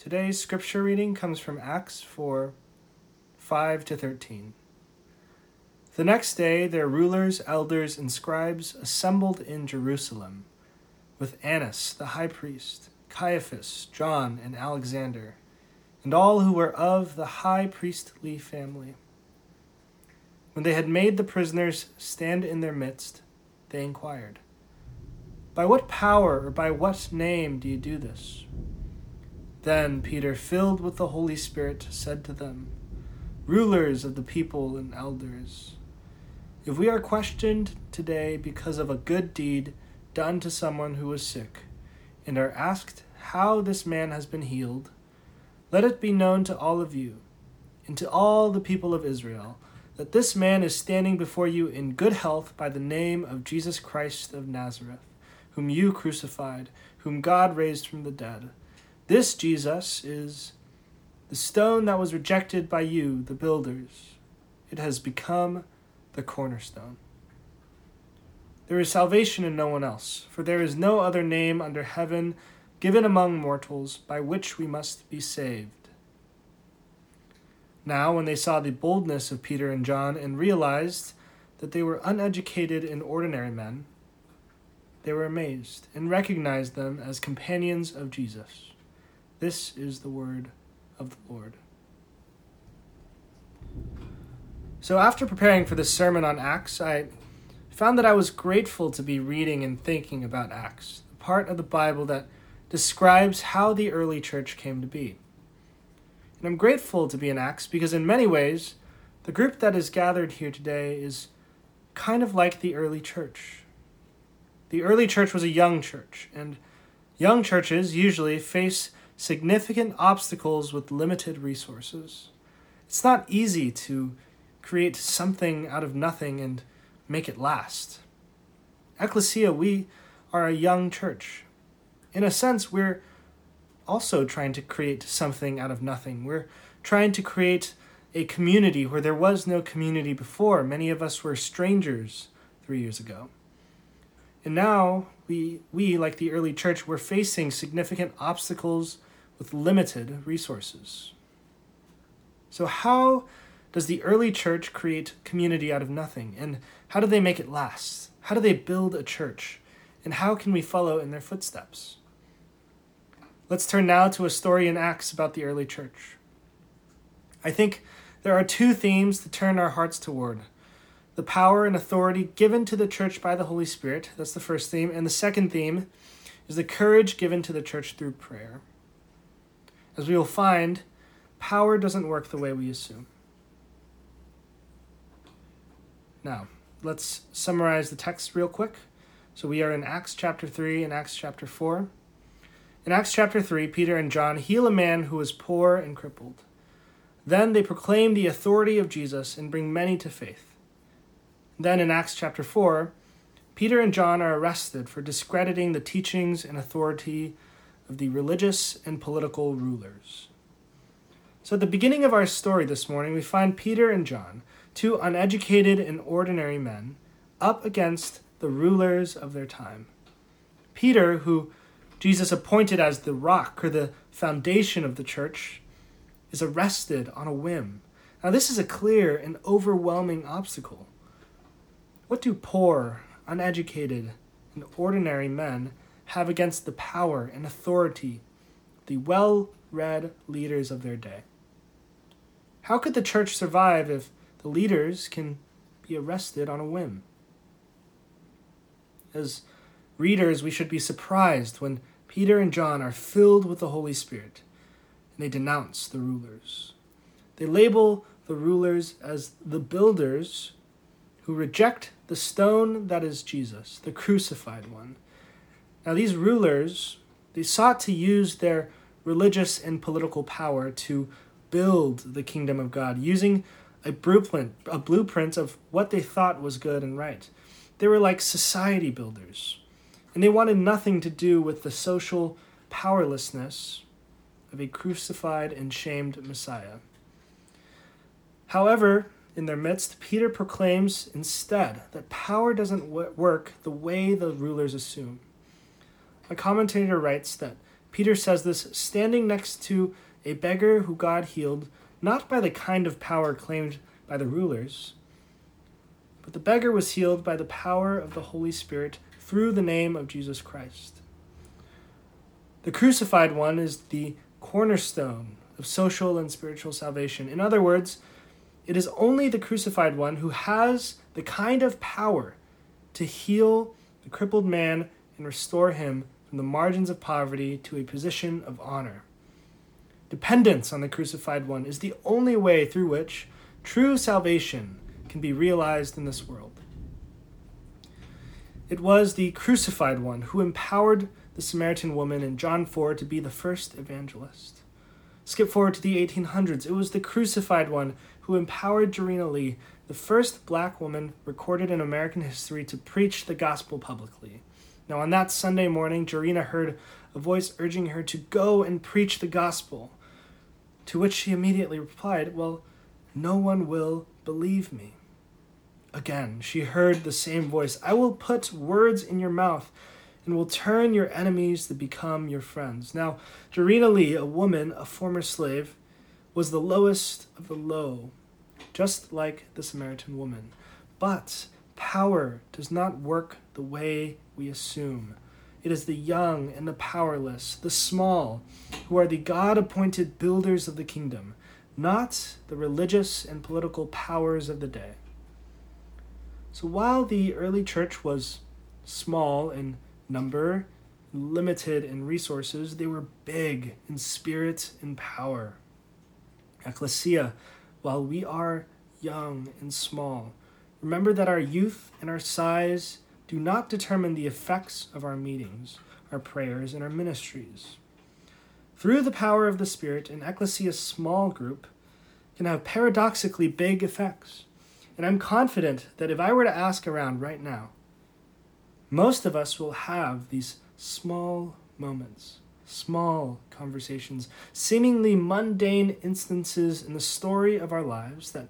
Today's scripture reading comes from Acts 4 5 to 13. The next day, their rulers, elders, and scribes assembled in Jerusalem with Annas the high priest, Caiaphas, John, and Alexander, and all who were of the high priestly family. When they had made the prisoners stand in their midst, they inquired, By what power or by what name do you do this? Then Peter, filled with the Holy Spirit, said to them, Rulers of the people and elders, if we are questioned today because of a good deed done to someone who was sick, and are asked how this man has been healed, let it be known to all of you and to all the people of Israel that this man is standing before you in good health by the name of Jesus Christ of Nazareth, whom you crucified, whom God raised from the dead. This Jesus is the stone that was rejected by you, the builders. It has become the cornerstone. There is salvation in no one else, for there is no other name under heaven given among mortals by which we must be saved. Now, when they saw the boldness of Peter and John and realized that they were uneducated and ordinary men, they were amazed and recognized them as companions of Jesus. This is the word of the Lord. So, after preparing for this sermon on Acts, I found that I was grateful to be reading and thinking about Acts, the part of the Bible that describes how the early church came to be. And I'm grateful to be in Acts because, in many ways, the group that is gathered here today is kind of like the early church. The early church was a young church, and young churches usually face significant obstacles with limited resources. It's not easy to create something out of nothing and make it last. Ecclesia, we are a young church. In a sense, we're also trying to create something out of nothing. We're trying to create a community where there was no community before. Many of us were strangers three years ago. And now we, we like the early church, we're facing significant obstacles with limited resources. So, how does the early church create community out of nothing? And how do they make it last? How do they build a church? And how can we follow in their footsteps? Let's turn now to a story in Acts about the early church. I think there are two themes to turn our hearts toward the power and authority given to the church by the Holy Spirit. That's the first theme. And the second theme is the courage given to the church through prayer. As we will find, power doesn't work the way we assume. Now, let's summarize the text real quick. So we are in Acts chapter 3 and Acts chapter 4. In Acts chapter 3, Peter and John heal a man who was poor and crippled. Then they proclaim the authority of Jesus and bring many to faith. Then in Acts chapter 4, Peter and John are arrested for discrediting the teachings and authority of the religious and political rulers. So, at the beginning of our story this morning, we find Peter and John, two uneducated and ordinary men, up against the rulers of their time. Peter, who Jesus appointed as the rock or the foundation of the church, is arrested on a whim. Now, this is a clear and overwhelming obstacle. What do poor, uneducated, and ordinary men have against the power and authority the well read leaders of their day. How could the church survive if the leaders can be arrested on a whim? As readers, we should be surprised when Peter and John are filled with the Holy Spirit and they denounce the rulers. They label the rulers as the builders who reject the stone that is Jesus, the crucified one, now, these rulers, they sought to use their religious and political power to build the kingdom of God using a blueprint, a blueprint of what they thought was good and right. They were like society builders, and they wanted nothing to do with the social powerlessness of a crucified and shamed Messiah. However, in their midst, Peter proclaims instead that power doesn't work the way the rulers assume. A commentator writes that Peter says this standing next to a beggar who God healed, not by the kind of power claimed by the rulers, but the beggar was healed by the power of the Holy Spirit through the name of Jesus Christ. The crucified one is the cornerstone of social and spiritual salvation. In other words, it is only the crucified one who has the kind of power to heal the crippled man and restore him from the margins of poverty to a position of honor. Dependence on the crucified one is the only way through which true salvation can be realized in this world. It was the crucified one who empowered the Samaritan woman in John 4 to be the first evangelist. Skip forward to the 1800s. It was the crucified one who empowered Jarena Lee, the first black woman recorded in American history to preach the gospel publicly. Now, on that Sunday morning, Jarena heard a voice urging her to go and preach the gospel, to which she immediately replied, Well, no one will believe me. Again, she heard the same voice I will put words in your mouth and will turn your enemies to become your friends. Now, Jarena Lee, a woman, a former slave, was the lowest of the low, just like the Samaritan woman. But power does not work the way we assume. It is the young and the powerless, the small, who are the God appointed builders of the kingdom, not the religious and political powers of the day. So while the early church was small in number, limited in resources, they were big in spirit and power. Ecclesia, while we are young and small, remember that our youth and our size do not determine the effects of our meetings, our prayers, and our ministries. Through the power of the Spirit, an ecclesia small group can have paradoxically big effects. And I'm confident that if I were to ask around right now, most of us will have these small moments, small conversations, seemingly mundane instances in the story of our lives that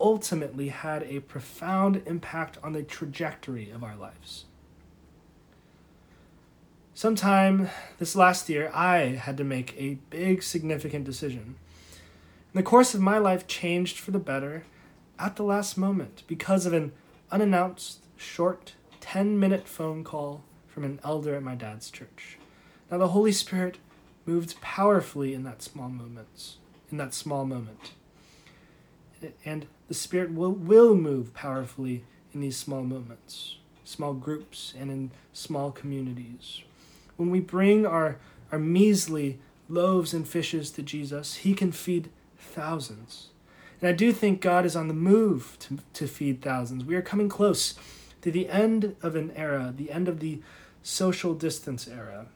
ultimately had a profound impact on the trajectory of our lives. Sometime this last year, I had to make a big, significant decision. And the course of my life changed for the better at the last moment because of an unannounced, short, 10 minute phone call from an elder at my dad's church. Now the Holy Spirit moved powerfully in that small moments, in that small moment. And the Spirit will, will move powerfully in these small moments, small groups, and in small communities. When we bring our, our measly loaves and fishes to Jesus, He can feed thousands. And I do think God is on the move to, to feed thousands. We are coming close to the end of an era, the end of the social distance era.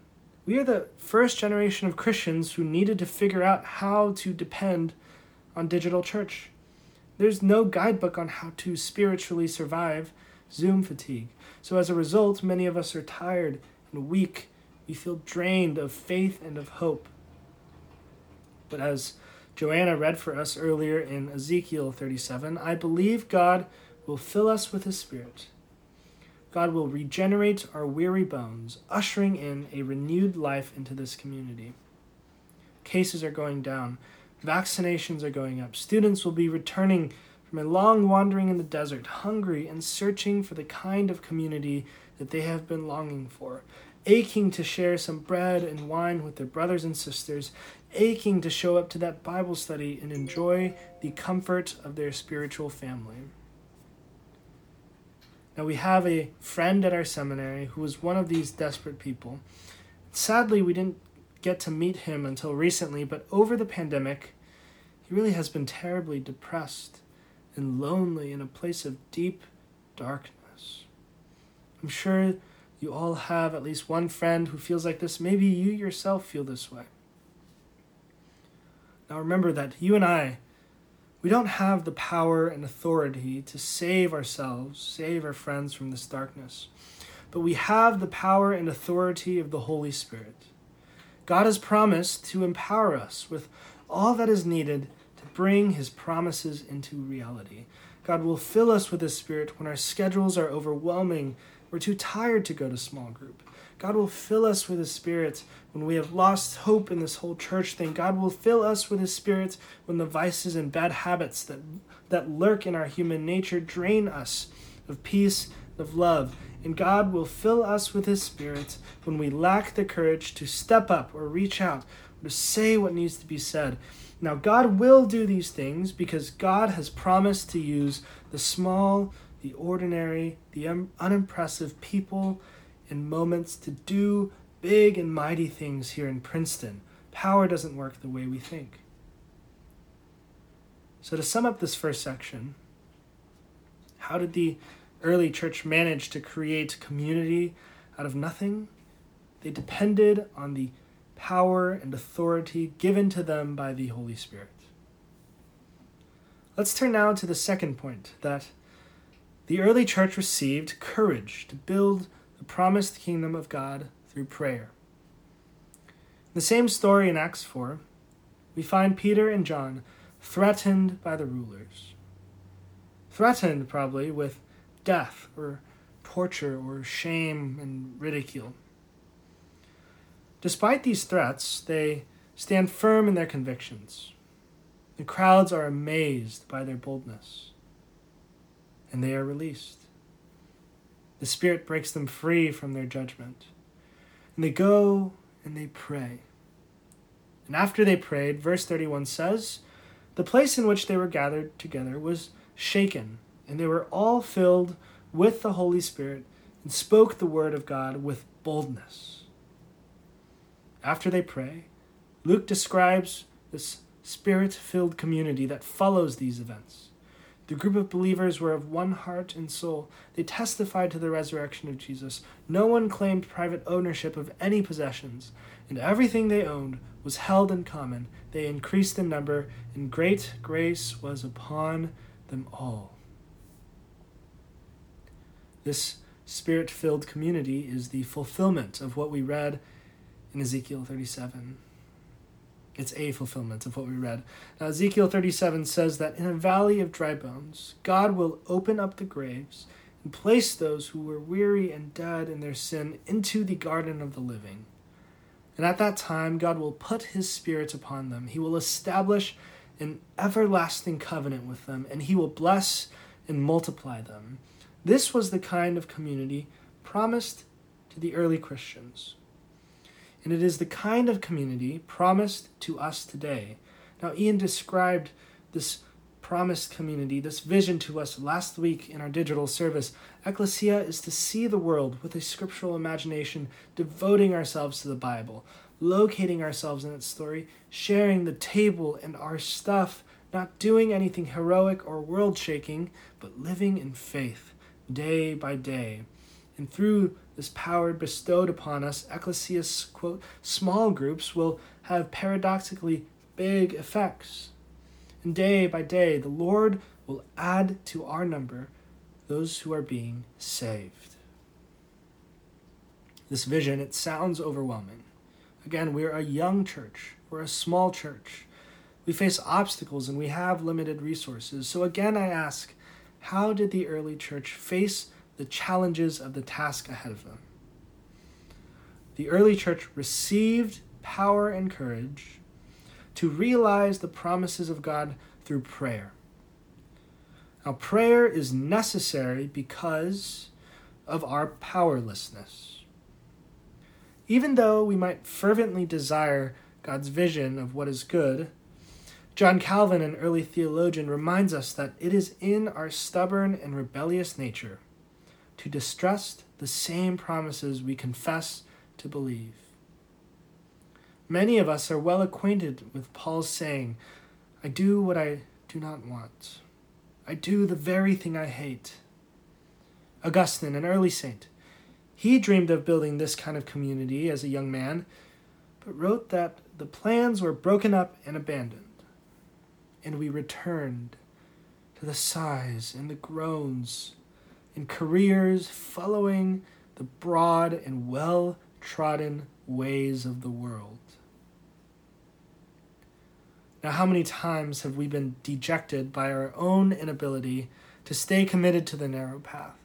We are the first generation of Christians who needed to figure out how to depend on digital church. There's no guidebook on how to spiritually survive Zoom fatigue. So, as a result, many of us are tired and weak. We feel drained of faith and of hope. But as Joanna read for us earlier in Ezekiel 37, I believe God will fill us with His Spirit God will regenerate our weary bones, ushering in a renewed life into this community. Cases are going down, vaccinations are going up, students will be returning from a long wandering in the desert, hungry and searching for the kind of community that they have been longing for, aching to share some bread and wine with their brothers and sisters, aching to show up to that Bible study and enjoy the comfort of their spiritual family. Now, we have a friend at our seminary who was one of these desperate people. Sadly, we didn't get to meet him until recently, but over the pandemic, he really has been terribly depressed and lonely in a place of deep darkness. I'm sure you all have at least one friend who feels like this. Maybe you yourself feel this way. Now remember that you and I we don't have the power and authority to save ourselves, save our friends from this darkness, but we have the power and authority of the Holy Spirit. God has promised to empower us with all that is needed to bring his promises into reality. God will fill us with his spirit when our schedules are overwhelming, we're too tired to go to small group. God will fill us with His Spirit when we have lost hope in this whole church thing. God will fill us with His Spirit when the vices and bad habits that, that lurk in our human nature drain us of peace, of love. And God will fill us with His Spirit when we lack the courage to step up or reach out or to say what needs to be said. Now, God will do these things because God has promised to use the small, the ordinary, the un- unimpressive people and moments to do big and mighty things here in Princeton. Power doesn't work the way we think. So, to sum up this first section, how did the early church managed to create community out of nothing? They depended on the power and authority given to them by the Holy Spirit. Let's turn now to the second point that the early church received courage to build the promised kingdom of God through prayer. In the same story in Acts 4, we find Peter and John threatened by the rulers. Threatened, probably, with death or torture or shame and ridicule. Despite these threats, they stand firm in their convictions. The crowds are amazed by their boldness, and they are released. The Spirit breaks them free from their judgment. And they go and they pray. And after they prayed, verse 31 says, The place in which they were gathered together was shaken, and they were all filled with the Holy Spirit and spoke the word of God with boldness. After they pray, Luke describes this spirit filled community that follows these events. The group of believers were of one heart and soul. They testified to the resurrection of Jesus. No one claimed private ownership of any possessions, and everything they owned was held in common. They increased in number, and great grace was upon them all. This spirit filled community is the fulfillment of what we read in Ezekiel 37. It's a fulfillment of what we read. Now, Ezekiel 37 says that in a valley of dry bones, God will open up the graves and place those who were weary and dead in their sin into the garden of the living. And at that time, God will put his spirit upon them. He will establish an everlasting covenant with them, and he will bless and multiply them. This was the kind of community promised to the early Christians and it is the kind of community promised to us today. Now, Ian described this promised community, this vision to us last week in our digital service. Ecclesia is to see the world with a scriptural imagination, devoting ourselves to the Bible, locating ourselves in its story, sharing the table and our stuff, not doing anything heroic or world shaking, but living in faith day by day. And through this power bestowed upon us, Ecclesia's quote, small groups will have paradoxically big effects. And day by day, the Lord will add to our number those who are being saved. This vision, it sounds overwhelming. Again, we're a young church, we're a small church. We face obstacles and we have limited resources. So again, I ask, how did the early church face the challenges of the task ahead of them. The early church received power and courage to realize the promises of God through prayer. Now, prayer is necessary because of our powerlessness. Even though we might fervently desire God's vision of what is good, John Calvin, an early theologian, reminds us that it is in our stubborn and rebellious nature to distrust the same promises we confess to believe. Many of us are well acquainted with Paul's saying, I do what I do not want. I do the very thing I hate. Augustine, an early saint, he dreamed of building this kind of community as a young man, but wrote that the plans were broken up and abandoned, and we returned to the sighs and the groans in careers following the broad and well trodden ways of the world. Now, how many times have we been dejected by our own inability to stay committed to the narrow path?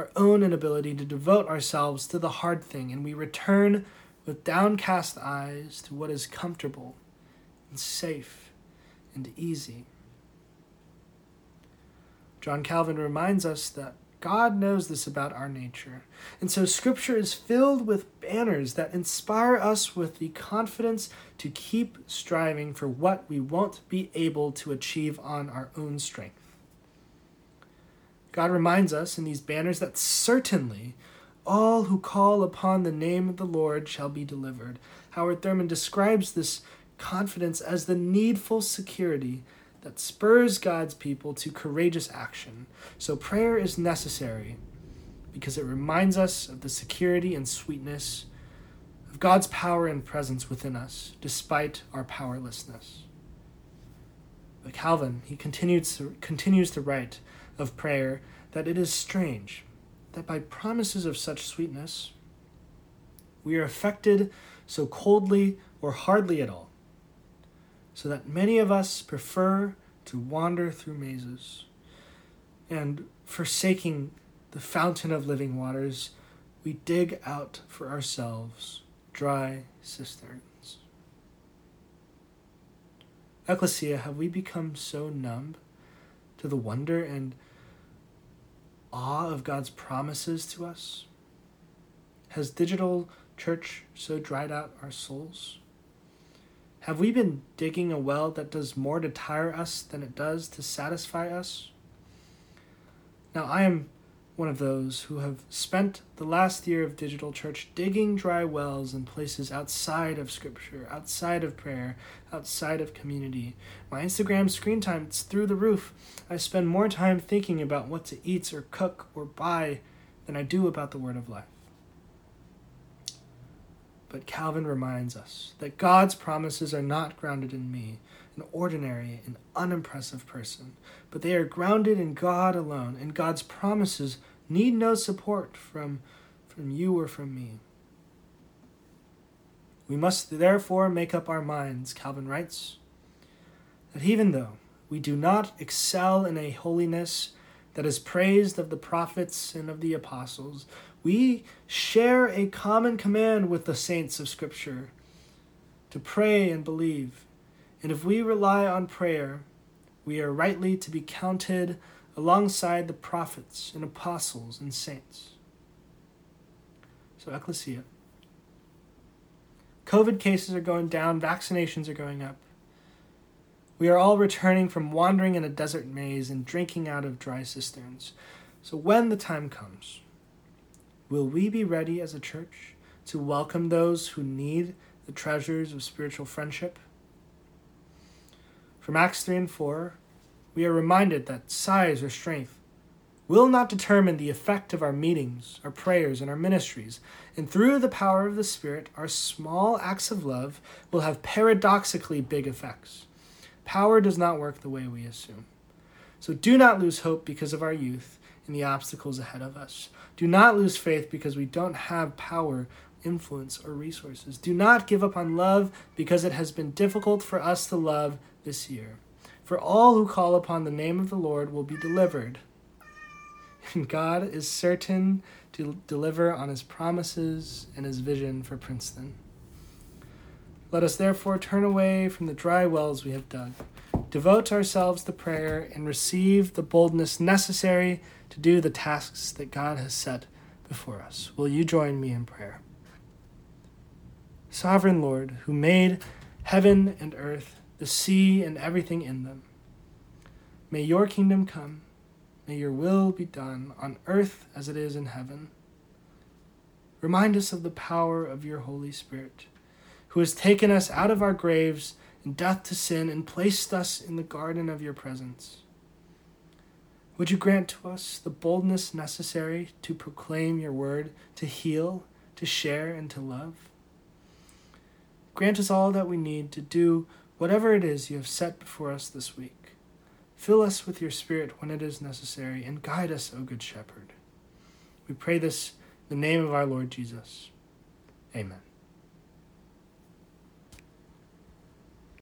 our own inability to devote ourselves to the hard thing, and we return with downcast eyes to what is comfortable and safe and easy. John Calvin reminds us that God knows this about our nature. And so Scripture is filled with banners that inspire us with the confidence to keep striving for what we won't be able to achieve on our own strength. God reminds us in these banners that certainly all who call upon the name of the Lord shall be delivered. Howard Thurman describes this confidence as the needful security that spurs God's people to courageous action. So prayer is necessary because it reminds us of the security and sweetness of God's power and presence within us, despite our powerlessness. But Calvin, he continues to, continues to write of prayer that it is strange that by promises of such sweetness, we are affected so coldly or hardly at all so that many of us prefer to wander through mazes. And forsaking the fountain of living waters, we dig out for ourselves dry cisterns. Ecclesia, have we become so numb to the wonder and awe of God's promises to us? Has digital church so dried out our souls? Have we been digging a well that does more to tire us than it does to satisfy us? Now, I am one of those who have spent the last year of digital church digging dry wells in places outside of scripture, outside of prayer, outside of community. My Instagram screen time is through the roof. I spend more time thinking about what to eat or cook or buy than I do about the word of life. But Calvin reminds us that God's promises are not grounded in me, an ordinary and unimpressive person, but they are grounded in God alone, and God's promises need no support from, from you or from me. We must therefore make up our minds, Calvin writes, that even though we do not excel in a holiness that is praised of the prophets and of the apostles, we share a common command with the saints of Scripture to pray and believe. And if we rely on prayer, we are rightly to be counted alongside the prophets and apostles and saints. So, Ecclesia. COVID cases are going down, vaccinations are going up. We are all returning from wandering in a desert maze and drinking out of dry cisterns. So, when the time comes, Will we be ready as a church to welcome those who need the treasures of spiritual friendship? From Acts 3 and 4, we are reminded that size or strength will not determine the effect of our meetings, our prayers, and our ministries. And through the power of the Spirit, our small acts of love will have paradoxically big effects. Power does not work the way we assume. So do not lose hope because of our youth and the obstacles ahead of us. Do not lose faith because we don't have power, influence, or resources. Do not give up on love because it has been difficult for us to love this year. For all who call upon the name of the Lord will be delivered. And God is certain to deliver on his promises and his vision for Princeton. Let us therefore turn away from the dry wells we have dug, devote ourselves to prayer, and receive the boldness necessary to do the tasks that God has set before us. Will you join me in prayer? Sovereign Lord, who made heaven and earth, the sea, and everything in them, may your kingdom come. May your will be done on earth as it is in heaven. Remind us of the power of your Holy Spirit, who has taken us out of our graves and death to sin and placed us in the garden of your presence. Would you grant to us the boldness necessary to proclaim your word, to heal, to share, and to love? Grant us all that we need to do whatever it is you have set before us this week. Fill us with your Spirit when it is necessary, and guide us, O Good Shepherd. We pray this in the name of our Lord Jesus. Amen.